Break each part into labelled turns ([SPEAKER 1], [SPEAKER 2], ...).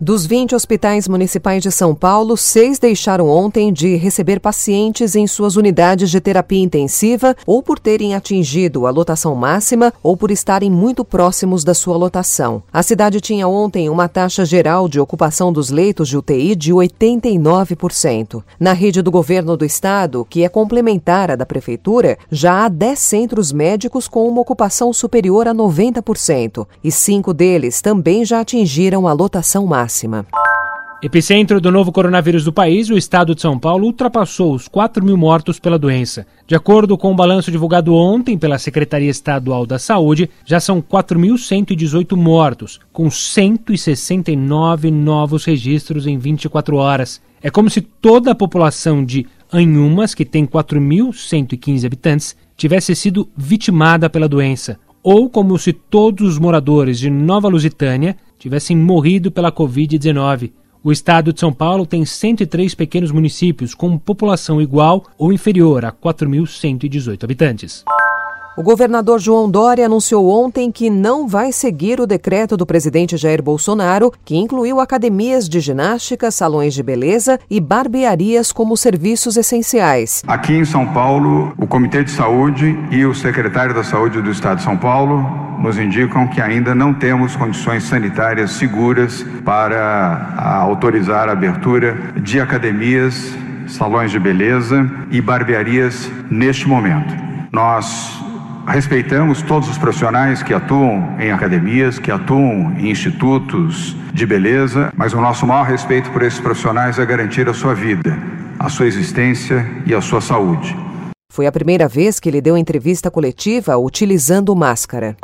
[SPEAKER 1] Dos 20 hospitais municipais de São Paulo, seis deixaram ontem de receber pacientes em suas unidades de terapia intensiva ou por terem atingido a lotação máxima ou por estarem muito próximos da sua lotação. A cidade tinha ontem uma taxa geral de ocupação dos leitos de UTI de 89%. Na rede do governo do estado, que é complementar à da prefeitura, já há 10 centros médicos com uma ocupação superior a 90% e cinco deles também já atingiram a lotação máxima máxima.
[SPEAKER 2] Epicentro do novo coronavírus do país, o estado de São Paulo ultrapassou os 4 mil mortos pela doença. De acordo com o balanço divulgado ontem pela Secretaria Estadual da Saúde, já são 4.118 mortos, com 169 novos registros em 24 horas. É como se toda a população de Anhumas, que tem 4.115 habitantes, tivesse sido vitimada pela doença, ou como se todos os moradores de Nova Lusitânia tivessem morrido pela Covid-19. O estado de São Paulo tem 103 pequenos municípios com população igual ou inferior a 4.118 habitantes.
[SPEAKER 1] O governador João Dória anunciou ontem que não vai seguir o decreto do presidente Jair Bolsonaro, que incluiu academias de ginástica, salões de beleza e barbearias como serviços essenciais.
[SPEAKER 3] Aqui em São Paulo, o Comitê de Saúde e o secretário da Saúde do Estado de São Paulo nos indicam que ainda não temos condições sanitárias seguras para autorizar a abertura de academias, salões de beleza e barbearias neste momento. Nós Respeitamos todos os profissionais que atuam em academias, que atuam em institutos de beleza, mas o nosso maior respeito por esses profissionais é garantir a sua vida, a sua existência e a sua saúde.
[SPEAKER 1] Foi a primeira vez que ele deu entrevista coletiva utilizando máscara.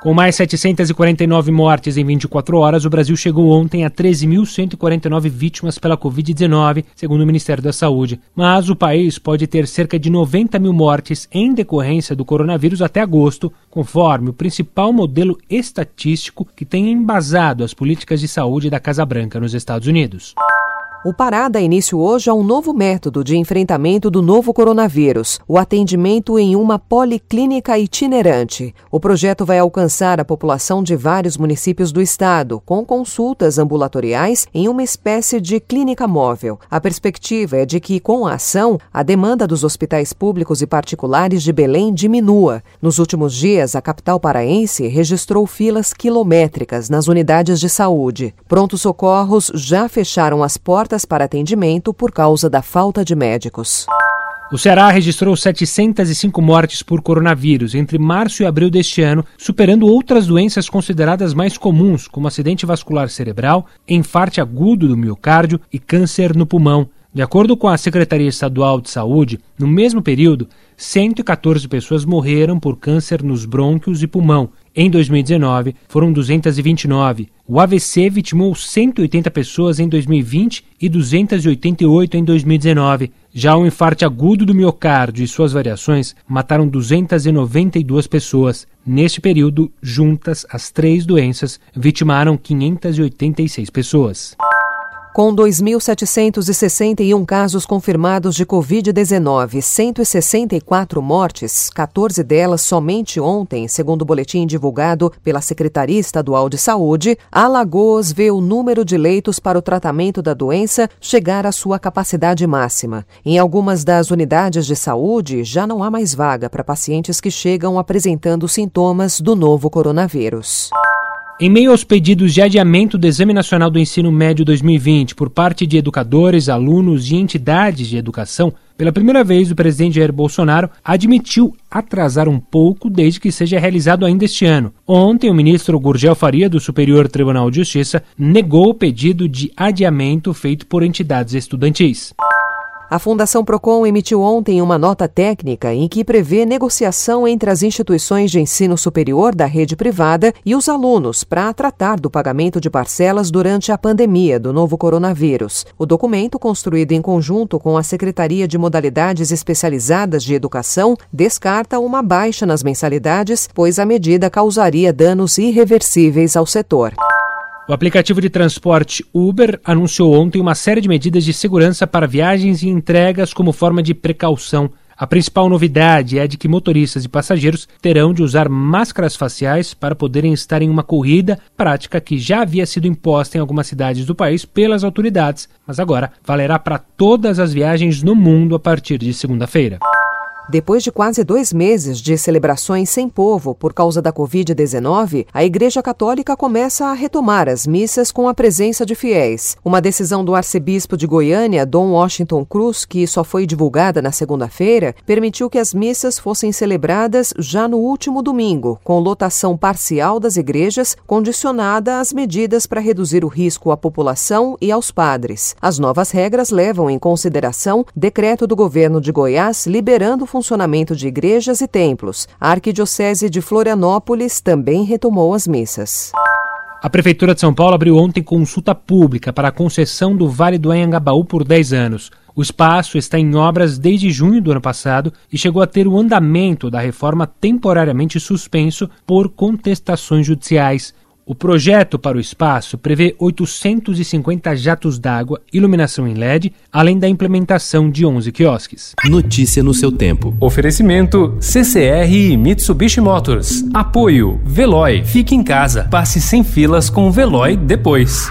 [SPEAKER 2] Com mais 749 mortes em 24 horas, o Brasil chegou ontem a 13.149 vítimas pela Covid-19, segundo o Ministério da Saúde. Mas o país pode ter cerca de 90 mil mortes em decorrência do coronavírus até agosto, conforme o principal modelo estatístico que tem embasado as políticas de saúde da Casa Branca nos Estados Unidos.
[SPEAKER 1] O Pará dá início hoje a um novo método de enfrentamento do novo coronavírus, o atendimento em uma policlínica itinerante. O projeto vai alcançar a população de vários municípios do estado, com consultas ambulatoriais em uma espécie de clínica móvel. A perspectiva é de que, com a ação, a demanda dos hospitais públicos e particulares de Belém diminua. Nos últimos dias, a capital paraense registrou filas quilométricas nas unidades de saúde. Prontos socorros já fecharam as portas para atendimento por causa da falta de médicos.
[SPEAKER 2] O Ceará registrou 705 mortes por coronavírus entre março e abril deste ano, superando outras doenças consideradas mais comuns, como acidente vascular cerebral, enfarte agudo do miocárdio e câncer no pulmão. De acordo com a Secretaria Estadual de Saúde, no mesmo período, 114 pessoas morreram por câncer nos brônquios e pulmão. Em 2019, foram 229. O AVC vitimou 180 pessoas em 2020 e 288 em 2019. Já o infarto agudo do miocárdio e suas variações mataram 292 pessoas. Neste período, juntas, as três doenças vitimaram 586 pessoas.
[SPEAKER 1] Com 2.761 casos confirmados de Covid-19 e 164 mortes, 14 delas somente ontem, segundo o boletim divulgado pela Secretaria Estadual de Saúde, Alagoas vê o número de leitos para o tratamento da doença chegar à sua capacidade máxima. Em algumas das unidades de saúde, já não há mais vaga para pacientes que chegam apresentando sintomas do novo coronavírus.
[SPEAKER 2] Em meio aos pedidos de adiamento do Exame Nacional do Ensino Médio 2020 por parte de educadores, alunos e entidades de educação, pela primeira vez o presidente Jair Bolsonaro admitiu atrasar um pouco desde que seja realizado ainda este ano. Ontem, o ministro Gurgel Faria, do Superior Tribunal de Justiça, negou o pedido de adiamento feito por entidades estudantis.
[SPEAKER 1] A Fundação Procon emitiu ontem uma nota técnica em que prevê negociação entre as instituições de ensino superior da rede privada e os alunos para tratar do pagamento de parcelas durante a pandemia do novo coronavírus. O documento, construído em conjunto com a Secretaria de Modalidades Especializadas de Educação, descarta uma baixa nas mensalidades, pois a medida causaria danos irreversíveis ao setor.
[SPEAKER 2] O aplicativo de transporte Uber anunciou ontem uma série de medidas de segurança para viagens e entregas como forma de precaução. A principal novidade é de que motoristas e passageiros terão de usar máscaras faciais para poderem estar em uma corrida, prática que já havia sido imposta em algumas cidades do país pelas autoridades, mas agora valerá para todas as viagens no mundo a partir de segunda-feira.
[SPEAKER 1] Depois de quase dois meses de celebrações sem povo por causa da Covid-19, a Igreja Católica começa a retomar as missas com a presença de fiéis. Uma decisão do arcebispo de Goiânia, Dom Washington Cruz, que só foi divulgada na segunda-feira, permitiu que as missas fossem celebradas já no último domingo, com lotação parcial das igrejas, condicionada às medidas para reduzir o risco à população e aos padres. As novas regras levam em consideração decreto do governo de Goiás liberando funcionamento de igrejas e templos. A Arquidiocese de Florianópolis também retomou as missas.
[SPEAKER 2] A Prefeitura de São Paulo abriu ontem consulta pública para a concessão do Vale do Anhangabaú por 10 anos. O espaço está em obras desde junho do ano passado e chegou a ter o andamento da reforma temporariamente suspenso por contestações judiciais. O projeto para o espaço prevê 850 jatos d'água, iluminação em LED, além da implementação de 11 quiosques.
[SPEAKER 4] Notícia no seu tempo. Oferecimento CCR e Mitsubishi Motors. Apoio Veloy. Fique em casa. Passe sem filas com o Veloy depois.